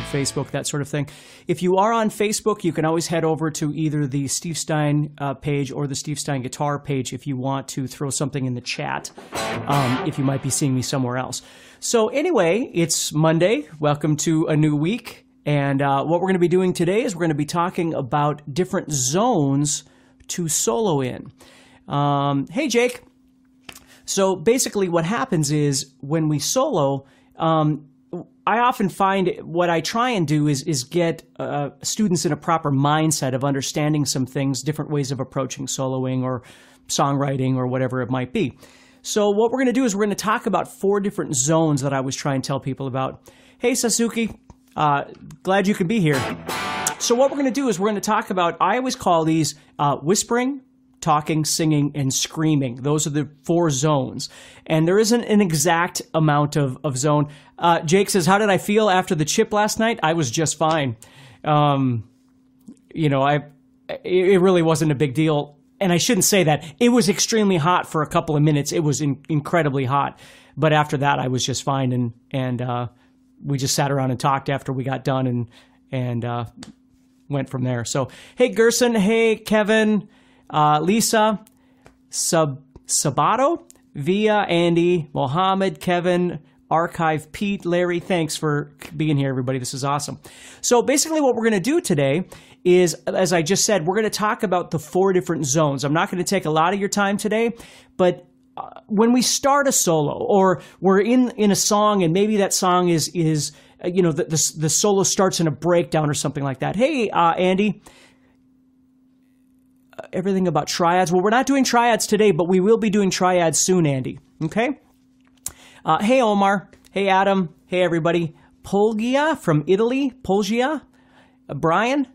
YouTube, Facebook, that sort of thing. If you are on Facebook, you can always head over to either the Steve Stein uh, page or the Steve Stein guitar page if you want to throw something in the chat, um, if you might be seeing me somewhere else. So, anyway, it's Monday. Welcome to a new week. And uh, what we're going to be doing today is we're going to be talking about different zones to solo in. Um, hey, Jake. So basically, what happens is when we solo, um, I often find what I try and do is is get uh, students in a proper mindset of understanding some things, different ways of approaching soloing or songwriting or whatever it might be. So what we're going to do is we're going to talk about four different zones that I was trying to tell people about. Hey Sasuke, uh, glad you can be here. So what we're going to do is we're going to talk about. I always call these uh, whispering, talking, singing, and screaming. Those are the four zones. And there isn't an exact amount of, of zone. Uh, Jake says, How did I feel after the chip last night? I was just fine. Um, you know, I it really wasn't a big deal. And I shouldn't say that. It was extremely hot for a couple of minutes. It was in, incredibly hot. But after that, I was just fine. And, and uh, we just sat around and talked after we got done and, and uh, went from there. So, hey, Gerson. Hey, Kevin uh, Lisa, Sub Sabato, Via, Andy, Mohammed, Kevin, Archive, Pete, Larry. Thanks for being here, everybody. This is awesome. So basically, what we're going to do today is, as I just said, we're going to talk about the four different zones. I'm not going to take a lot of your time today, but uh, when we start a solo or we're in in a song and maybe that song is is uh, you know the, the, the solo starts in a breakdown or something like that. Hey, uh, Andy, everything about triads. Well, we're not doing triads today, but we will be doing triads soon, Andy. Okay? Uh, hey, Omar. Hey, Adam. Hey, everybody. Polgia from Italy. Polgia. Uh, Brian.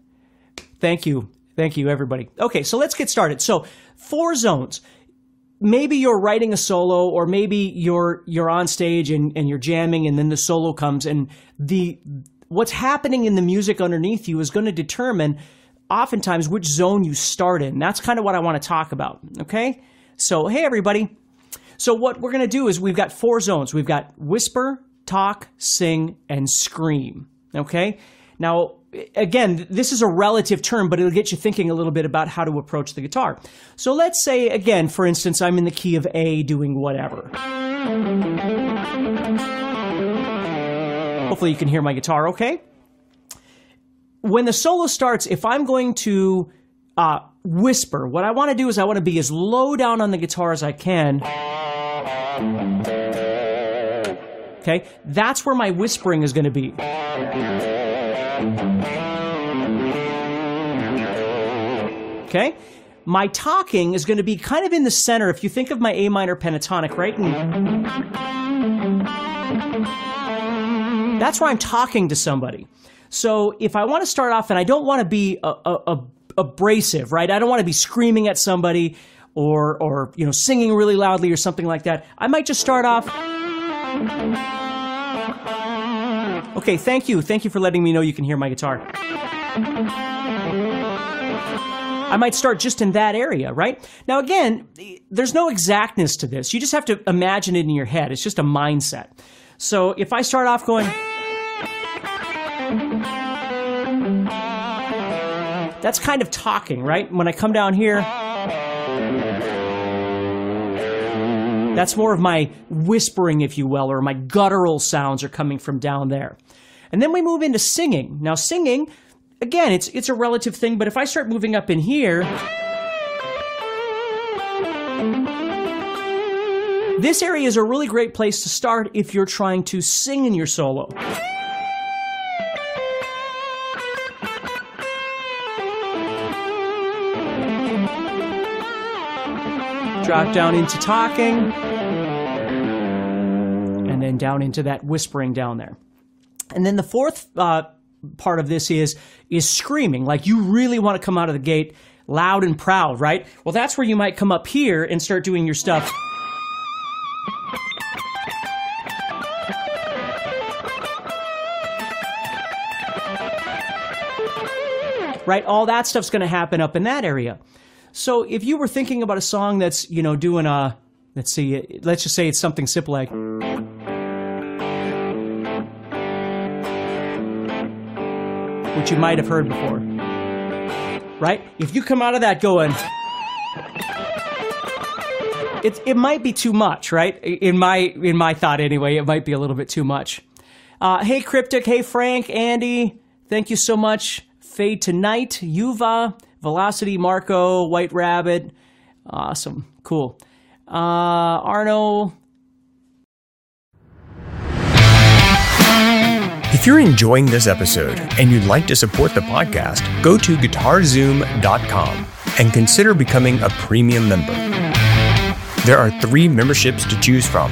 Thank you. Thank you, everybody. Okay, so let's get started. So, four zones. Maybe you're writing a solo, or maybe you're you're on stage and, and you're jamming, and then the solo comes, and the what's happening in the music underneath you is going to determine oftentimes which zone you start in. That's kind of what I want to talk about. Okay? So, hey, everybody. So, what we're going to do is we've got four zones we've got whisper, talk, sing, and scream. Okay? Now, again, this is a relative term, but it'll get you thinking a little bit about how to approach the guitar. So, let's say, again, for instance, I'm in the key of A doing whatever. Hopefully, you can hear my guitar okay when the solo starts, if I'm going to uh, whisper, what I want to do is I want to be as low down on the guitar as I can. Okay, that's where my whispering is going to be. Okay, my talking is going to be kind of in the center. If you think of my A minor pentatonic, right? That's where I'm talking to somebody. So if I want to start off and I don't want to be a, a, a abrasive, right? I don't want to be screaming at somebody or or you know singing really loudly or something like that. I might just start off. Okay, thank you. Thank you for letting me know you can hear my guitar. I might start just in that area, right? Now, again, there's no exactness to this. You just have to imagine it in your head. It's just a mindset. So if I start off going. That's kind of talking, right? When I come down here, that's more of my whispering, if you will, or my guttural sounds are coming from down there. And then we move into singing. Now, singing, again, it's it's a relative thing, but if I start moving up in here, this area is a really great place to start if you're trying to sing in your solo. Drop down into talking, and then down into that whispering down there. And then the fourth uh, part of this is is screaming. Like you really want to come out of the gate loud and proud, right? Well, that's where you might come up here and start doing your stuff. Right? All that stuff's going to happen up in that area. So if you were thinking about a song that's, you know, doing a, let's see, let's just say it's something simple like. Which you might have heard before. Right? If you come out of that going. It, it might be too much, right? In my in my thought anyway, it might be a little bit too much. Uh, hey Cryptic, hey Frank, Andy, thank you so much. Fade Tonight, Yuva, Velocity, Marco, White Rabbit. Awesome. Cool. Uh, Arno. If you're enjoying this episode and you'd like to support the podcast, go to guitarzoom.com and consider becoming a premium member. There are three memberships to choose from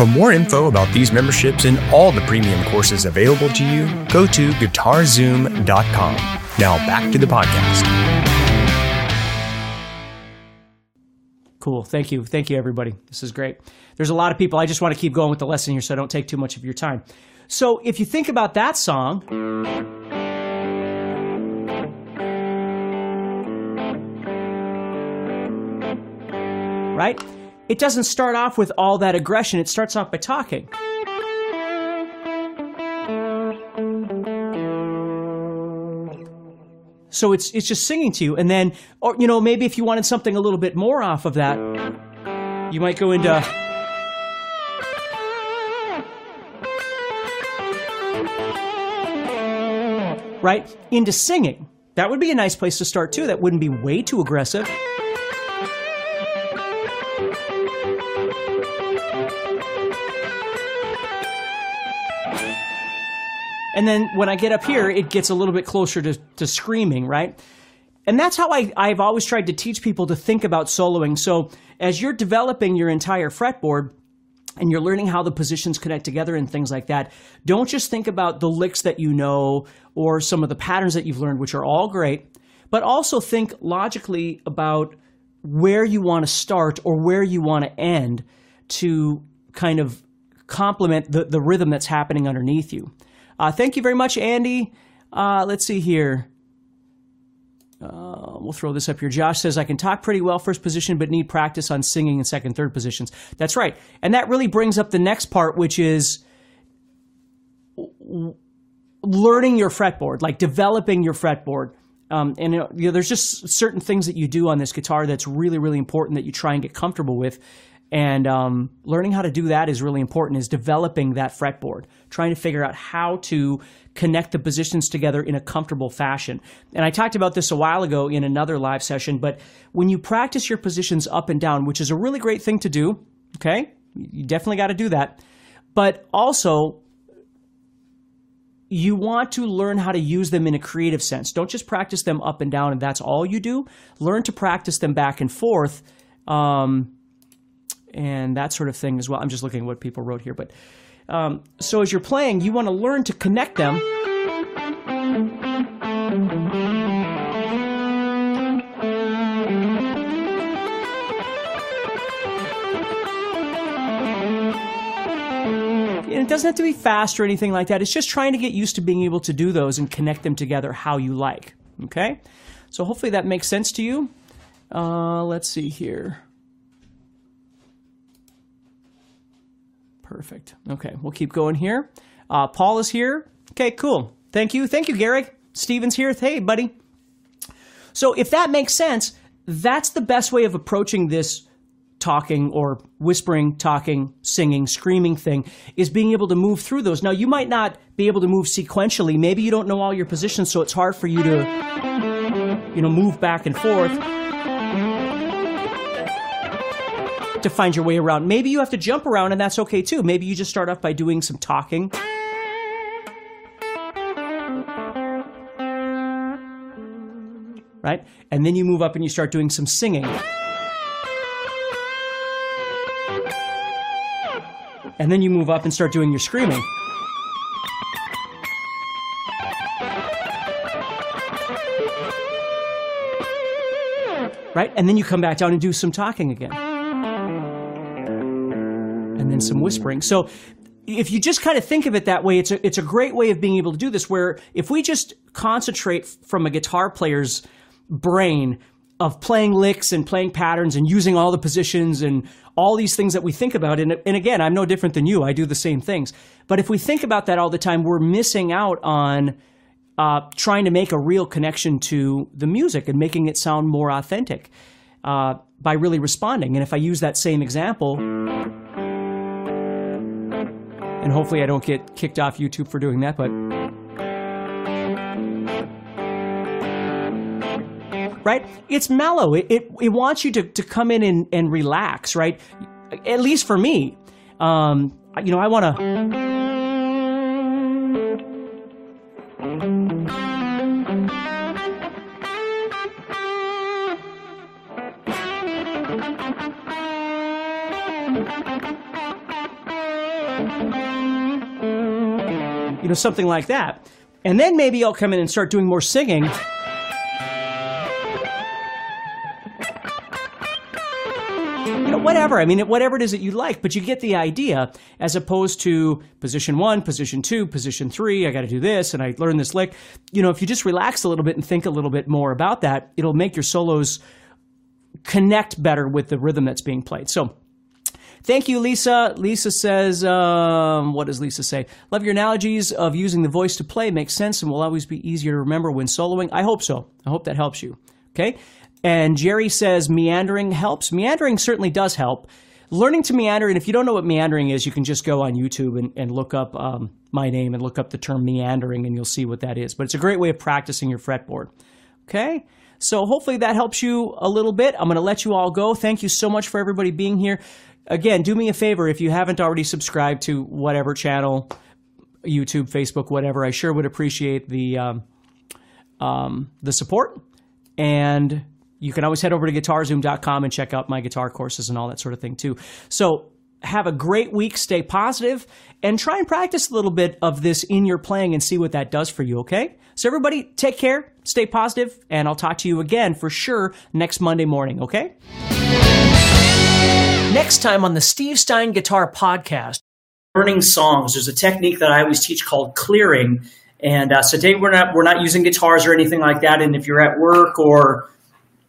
For more info about these memberships and all the premium courses available to you, go to guitarzoom.com. Now back to the podcast. Cool. Thank you. Thank you, everybody. This is great. There's a lot of people. I just want to keep going with the lesson here so I don't take too much of your time. So if you think about that song, right? It doesn't start off with all that aggression. It starts off by talking. So it's it's just singing to you, and then, or you know, maybe if you wanted something a little bit more off of that, you might go into. Right? Into singing. That would be a nice place to start too. That wouldn't be way too aggressive. And then when I get up here, it gets a little bit closer to, to screaming, right? And that's how I, I've always tried to teach people to think about soloing. So as you're developing your entire fretboard, and you're learning how the positions connect together and things like that, don't just think about the licks that you know or some of the patterns that you've learned, which are all great, but also think logically about where you want to start or where you want to end to kind of complement the, the rhythm that's happening underneath you. Uh, thank you very much, Andy. Uh, let's see here. Uh, we'll throw this up here. Josh says, I can talk pretty well first position, but need practice on singing in second, third positions. That's right. And that really brings up the next part, which is learning your fretboard, like developing your fretboard. Um, and you know, there's just certain things that you do on this guitar that's really, really important that you try and get comfortable with. And um, learning how to do that is really important, is developing that fretboard, trying to figure out how to connect the positions together in a comfortable fashion. And I talked about this a while ago in another live session, but when you practice your positions up and down, which is a really great thing to do, okay? You definitely got to do that. But also, you want to learn how to use them in a creative sense. Don't just practice them up and down and that's all you do. Learn to practice them back and forth. Um, and that sort of thing as well. I'm just looking at what people wrote here, but um, so as you're playing, you want to learn to connect them. And it doesn't have to be fast or anything like that. It's just trying to get used to being able to do those and connect them together how you like. Okay? So hopefully that makes sense to you. Uh, let's see here. Perfect. Okay, we'll keep going here. Uh, Paul is here. Okay, cool. Thank you. Thank you, Gary. Steven's here. Hey, buddy. So, if that makes sense, that's the best way of approaching this talking or whispering, talking, singing, screaming thing is being able to move through those. Now, you might not be able to move sequentially. Maybe you don't know all your positions, so it's hard for you to, you know, move back and forth. To find your way around. Maybe you have to jump around, and that's okay too. Maybe you just start off by doing some talking. Right? And then you move up and you start doing some singing. And then you move up and start doing your screaming. Right? And then you come back down and do some talking again. And then some whispering. So if you just kind of think of it that way, it's a, it's a great way of being able to do this. Where if we just concentrate from a guitar player's brain of playing licks and playing patterns and using all the positions and all these things that we think about. And, and again, I'm no different than you. I do the same things. But if we think about that all the time, we're missing out on uh, trying to make a real connection to the music and making it sound more authentic uh, by really responding. And if I use that same example, and hopefully I don't get kicked off YouTube for doing that, but. right? It's mellow. It, it, it wants you to, to come in and, and relax, right? At least for me. Um, you know, I want to. You know, something like that. And then maybe I'll come in and start doing more singing. You know, whatever. I mean, whatever it is that you like, but you get the idea as opposed to position one, position two, position three. I got to do this and I learn this lick. You know, if you just relax a little bit and think a little bit more about that, it'll make your solos connect better with the rhythm that's being played. So, Thank you, Lisa. Lisa says, um, what does Lisa say? Love your analogies of using the voice to play. Makes sense and will always be easier to remember when soloing. I hope so. I hope that helps you. Okay. And Jerry says meandering helps. Meandering certainly does help. Learning to meander, and if you don't know what meandering is, you can just go on YouTube and, and look up um, my name and look up the term meandering, and you'll see what that is. But it's a great way of practicing your fretboard. Okay? So hopefully that helps you a little bit. I'm going to let you all go. Thank you so much for everybody being here. Again, do me a favor if you haven't already subscribed to whatever channel, YouTube, Facebook, whatever. I sure would appreciate the um, um, the support and you can always head over to guitarzoom.com and check out my guitar courses and all that sort of thing too. So have a great week, stay positive, and try and practice a little bit of this in your playing and see what that does for you, okay? So everybody, take care, stay positive, and I'll talk to you again for sure next Monday morning, okay? Next time on the Steve Stein Guitar Podcast, learning songs. There's a technique that I always teach called clearing. And uh, so today we're not we're not using guitars or anything like that. And if you're at work or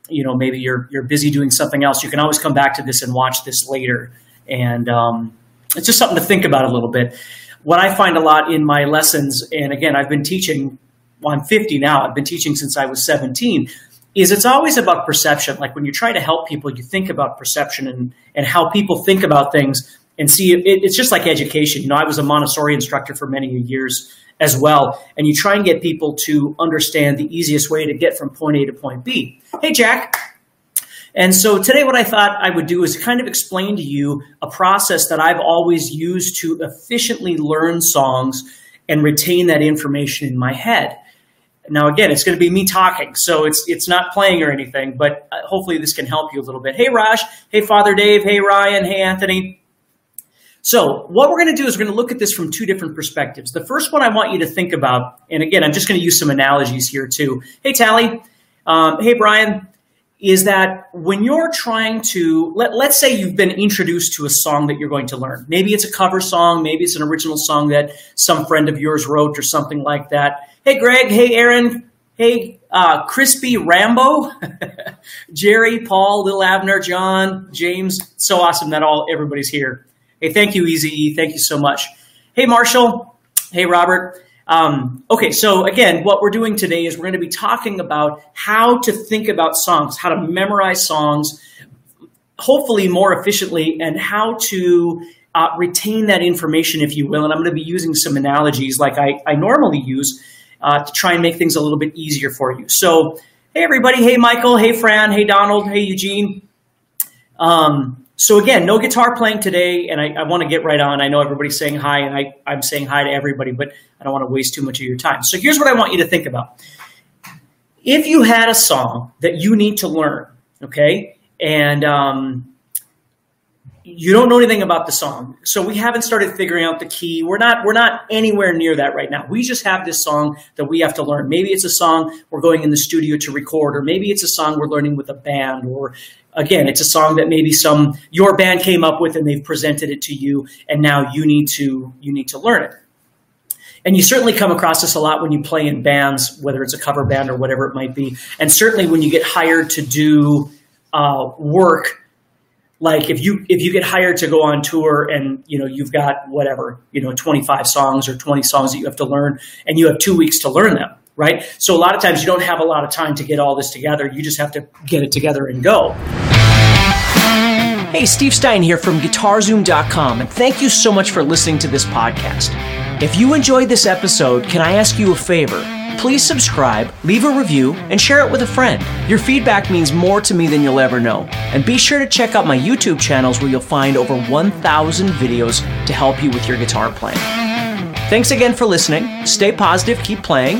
you know maybe you're you're busy doing something else, you can always come back to this and watch this later. And um, it's just something to think about a little bit. What I find a lot in my lessons, and again, I've been teaching. Well, I'm 50 now. I've been teaching since I was 17. Is it's always about perception. Like when you try to help people, you think about perception and and how people think about things and see it, it's just like education. You know, I was a Montessori instructor for many years as well, and you try and get people to understand the easiest way to get from point A to point B. Hey, Jack. And so today, what I thought I would do is kind of explain to you a process that I've always used to efficiently learn songs and retain that information in my head. Now, again, it's going to be me talking, so it's it's not playing or anything, but uh, hopefully this can help you a little bit. Hey, Raj. Hey, Father Dave. Hey, Ryan. Hey, Anthony. So, what we're going to do is we're going to look at this from two different perspectives. The first one I want you to think about, and again, I'm just going to use some analogies here too. Hey, Tally. Um, hey, Brian. Is that when you're trying to, let, let's say you've been introduced to a song that you're going to learn. Maybe it's a cover song, maybe it's an original song that some friend of yours wrote or something like that. Hey, Greg. Hey, Aaron. Hey, uh, Crispy Rambo, Jerry, Paul, Lil Abner, John, James. So awesome that all everybody's here. Hey, thank you, Easy Thank you so much. Hey, Marshall. Hey, Robert. Um, okay, so again, what we're doing today is we're going to be talking about how to think about songs, how to memorize songs, hopefully more efficiently, and how to uh, retain that information, if you will. And I'm going to be using some analogies like I, I normally use uh, to try and make things a little bit easier for you. So, hey, everybody. Hey, Michael. Hey, Fran. Hey, Donald. Hey, Eugene. Um, So again, no guitar playing today, and I, I want to get right on. I know everybody's saying hi, and I, I'm saying hi to everybody, but I don't want to waste too much of your time. So here's what I want you to think about. If you had a song that you need to learn, okay, and um, you don't know anything about the song so we haven't started figuring out the key we're not we're not anywhere near that right now we just have this song that we have to learn maybe it's a song we're going in the studio to record or maybe it's a song we're learning with a band or again it's a song that maybe some your band came up with and they've presented it to you and now you need to you need to learn it. And you certainly come across this a lot when you play in bands whether it's a cover band or whatever it might be. And certainly when you get hired to do uh, work like if you if you get hired to go on tour and you know you've got whatever you know 25 songs or 20 songs that you have to learn and you have two weeks to learn them right so a lot of times you don't have a lot of time to get all this together you just have to get it together and go Hey, Steve Stein here from GuitarZoom.com, and thank you so much for listening to this podcast. If you enjoyed this episode, can I ask you a favor? Please subscribe, leave a review, and share it with a friend. Your feedback means more to me than you'll ever know. And be sure to check out my YouTube channels where you'll find over 1,000 videos to help you with your guitar playing. Thanks again for listening. Stay positive, keep playing,